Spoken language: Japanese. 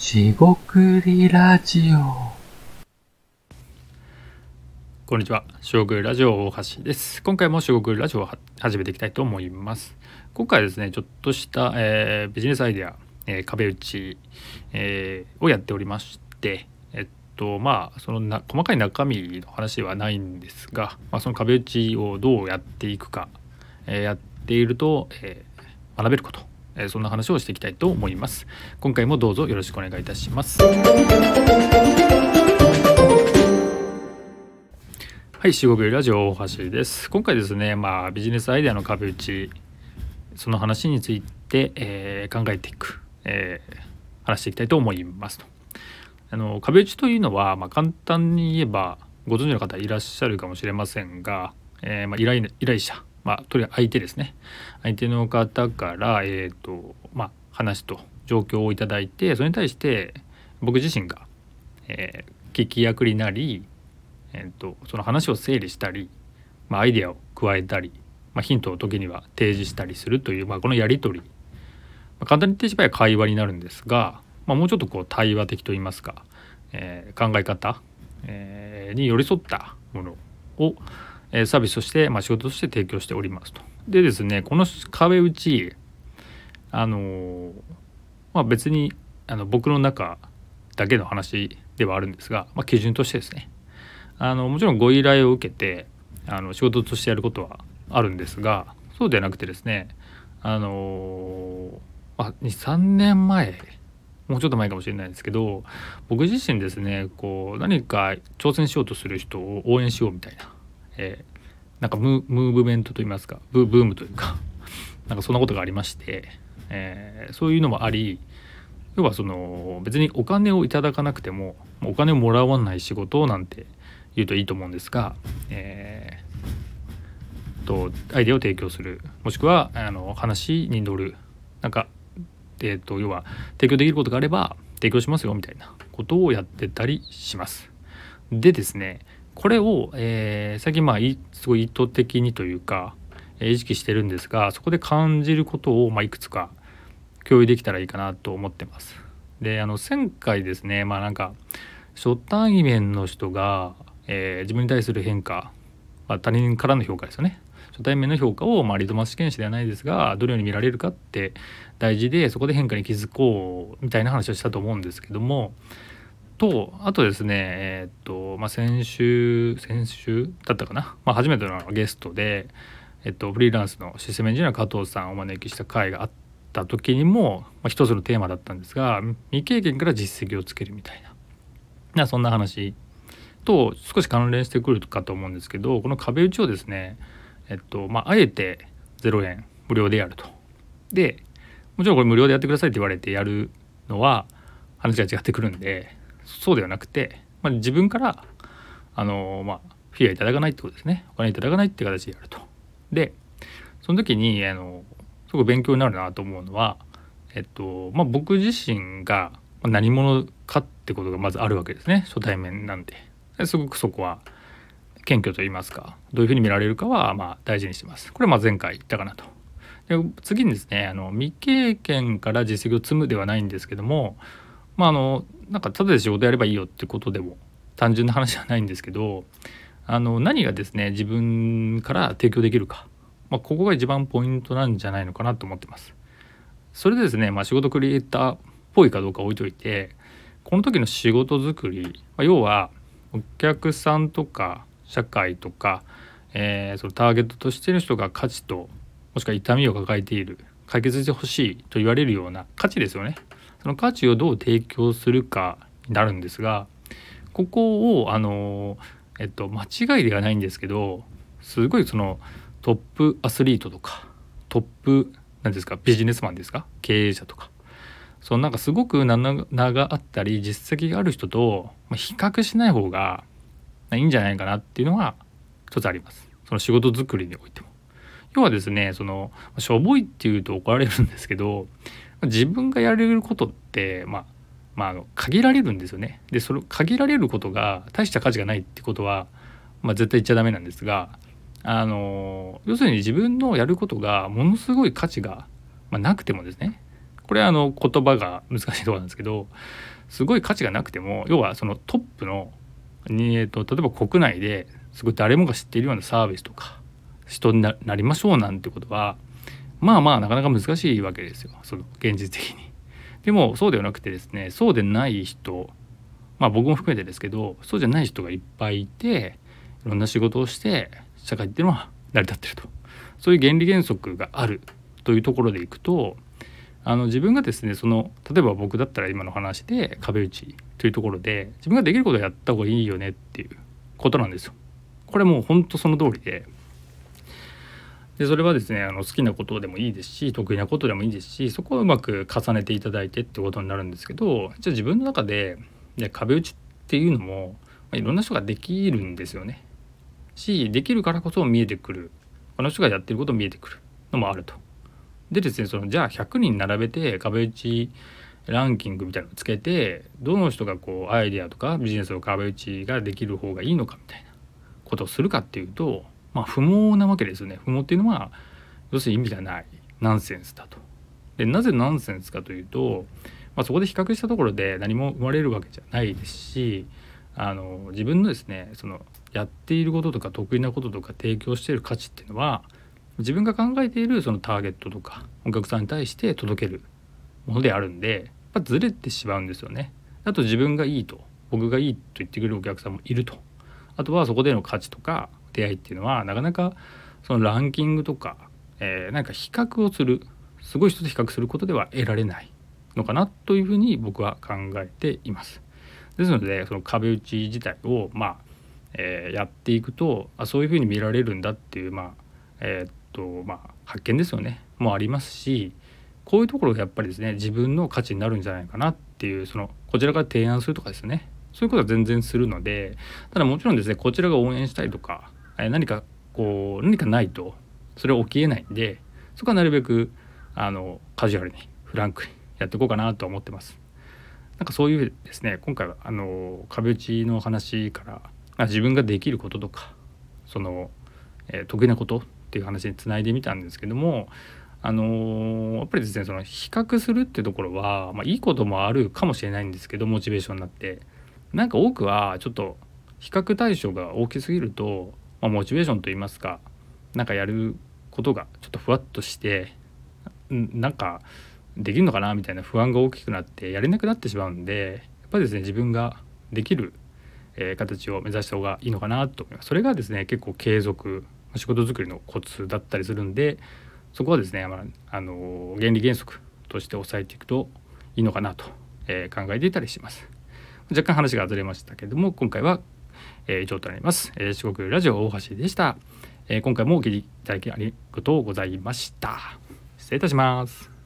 しごくりラジオこんにちは。しごくりラジオ大橋です。今回もしごくりラジオを始めていきたいと思います。今回はですね、ちょっとした、えービジネスアイデア、えー壁打ち、えーをやっておりまして、えっとまあそのな細かい中身の話ではないんですが、まあ、その壁打ちをどうやっていくか、えーやっていると、えー学べること、えーそんな話をしていきたいと思います。今回もどうぞよろしくお願いいたします。はい、四国ラジオ大橋です。今回ですね、まあビジネスアイデアの壁打ち、その話について、えー考えていく、えー話していきたいと思いますと。あの壁打ちというのは、まあ、簡単に言えばご存知の方いらっしゃるかもしれませんが、えーまあ、依頼依頼者、まあ、とりあえず相手ですね。相手の方から、えーとまあ、話と状況をいただいてそれに対して僕自身が、えー聞き役になり、えー、とその話を整理したり、まあ、アイデアを加えたり、まあ、ヒントを時には提示したりするという、まあ、このやり取り、まあ、簡単に言ってしまえば会話になるんですが、まあ、もうちょっとこう対話的といいますか、えー考え方、えーに寄り添ったものを、えサービスとして、まあ、仕事として提供しておりますと。でですねこの壁打ちあのまあ、別にあの僕の中だけの話ではあるんですが、まあ、基準としてですねあのもちろんご依頼を受けてあの仕事としてやることはあるんですがそうではなくてですねあのま、23年前もうちょっと前かもしれないですけど僕自身ですねこう何か挑戦しようとする人を応援しようみたいな、えーなんかムーブメントといいますかブームというか なんかそんなことがありまして、えーそういうのもあり要はその別にお金をいただかなくてもお金をもらわない仕事なんて言うといいと思うんですが、えーとアイデアを提供するもしくはあの話に乗るなんか、えー、と要は提供できることがあれば提供しますよみたいなことをやってたりします。でですねこれを、えー最近まあすごい意図的にというか、え意識してるんですがそこで感じることを、まあ、いくつか共有できたらいいかなと思ってます。であの前回ですねまあなんか初対面の人が、えー自分に対する変化、まあ、他人からの評価ですよね初対面の評価を、まあ、リトマス試験紙ではないですがどのように見られるかって大事でそこで変化に気づこうみたいな話をしたと思うんですけどもとあとですねえーっと、まあ、先週先週だったかな、まあ、初めてのゲストで、えっと、フリーランスのシステムエンジニア加藤さんをお招きした回があった時にも、まあ、一つのテーマだったんですが未経験から実績をつけるみたいななそんな話と少し関連してくるかと思うんですけどこの壁打ちをですねえっとまああえて0円無料でやると。でもちろんこれ無料でやってくださいって言われてやるのは話が違ってくるんでそうではなくて、まあ、自分からあのまあフィアいただかないってことですねお金いただかないって形でやると。でその時にあのすごく勉強になるなと思うのは、えっとまあ、僕自身が何者かってことがまずあるわけですね初対面なんで。ですごくそこは謙虚と言いますかどういうふうに見られるかはまあ大事にしてます。これはまあ前回言ったかなと。で次にですねあの未経験から実績を積むではないんですけどもまああのなんかただで仕事やればいいよってことでも単純な話じゃないんですけどあの何がですね自分から提供できるか、まあ、ここが一番ポイントなんじゃないのかなと思ってます。それでですね、まあ、仕事クリエイターっぽいかどうか置いといてこの時の仕事作り、まあ、要はお客さんとか社会とか、えーそのターゲットとしての人が価値ともしくは痛みを抱えている解決してほしいと言われるような価値ですよねその価値をどう提供するかになるんですがここをあのえっと間違いではないんですけどすごいそのトップアスリートとかトップなんですかビジネスマンですか経営者とかそのなんかすごく名があったり実績がある人と比較しない方がいいんじゃないかなっていうのが一つありますその仕事作りにおいても。要はですねそのしょぼいっていうと怒られるんですけど自分がやれることってまあまあ限られるんですよね。でそれ限られることが大した価値がないってことは、まあ、絶対言っちゃダメなんですがあの要するに自分のやることがものすごい価値が、まあ、なくてもですねこれはあの言葉が難しいところなんですけどすごい価値がなくても要はそのトップの、えーと、例えば国内ですごい誰もが知っているようなサービスとか人になりましょうなんてことはまあまあなかなか難しいわけですよその現実的に。でもそうではなくてですねそうでない人まあ僕も含めてですけどそうじゃない人がいっぱいいていろんな仕事をして社会っていうのは成り立ってるとそういう原理原則があるというところでいくとあの自分がですねその例えば僕だったら今の話で壁打ちというところで自分ができることをやった方がいいよねっていうことなんですよ。これもう本当その通りででそれはですねあの好きなことでもいいですし得意なことでもいいですしそこをうまく重ねていただいてってことになるんですけどじゃあ自分の中でで壁打ちっていうのも、まあ、いろんな人ができるんですよね。しできるからこそ見えてくる他の人がやってること見えてくるのもあると。でですねそのじゃあ100人並べて壁打ちランキングみたいなのをつけてどの人がこうアイデアとかビジネスの壁打ちができる方がいいのかみたいなことをするかっていうとまあ不毛なわけですよね不毛っていうのは要するに意味がないナンセンスだと。でなぜナンセンスかというと、まあ、そこで比較したところで何も生まれるわけじゃないですしあの自分のですねそのやっていることとか得意なこととか提供している価値っていうのは自分が考えているそのターゲットとかお客さんに対して届けるものであるんでやっぱずれてしまうんですよね。あと自分がいいと僕がいいと言ってくれるお客さんもいるとあとはそこでの価値とか出会いっていうのはなかなかそのランキングとか、えー、なんか比較をするすごい人と比較することでは得られないのかなというふうに僕は考えています。ですのでその壁打ち自体をまあ、えー、やっていくとあそういうふうに見られるんだっていうまあえー、っとまあ発見ですよねもありますしこういうところがやっぱりですね自分の価値になるんじゃないかなっていうそのこちらから提案するとかですねそういうことは全然するのでただもちろんですねこちらが応援したいとか、何かこう何かないとそれは起きえないんでそこはなるべくあのカジュアルにフランクにやっていこうかなと思ってます。なんかそういうですね今回はあの壁打ちの話から自分ができることとかその、えー、得意なことっていう話につないでみたんですけどもあのー、やっぱりですねその比較するってところは、まあ、いいこともあるかもしれないんですけどモチベーションになってなんか多くはちょっと比較対象が大きすぎると、まあ、モチベーションといいますかなんかやることがちょっとふわっとしてなんかできるのかなみたいな不安が大きくなってやれなくなってしまうんでやっぱりですね自分ができる、え、形を目指した方がいいのかなと思います。それがですね結構継続仕事作りのコツだったりするんでそこはですね、まあ、の原理原則として押さえていくといいのかなと、え、考えていたりします。若干話がずれましたけれども今回は、えー、以上となります。えー、四国ラジオ大橋でした、え。今回もお聞きいただきありがとうございました。失礼いたします。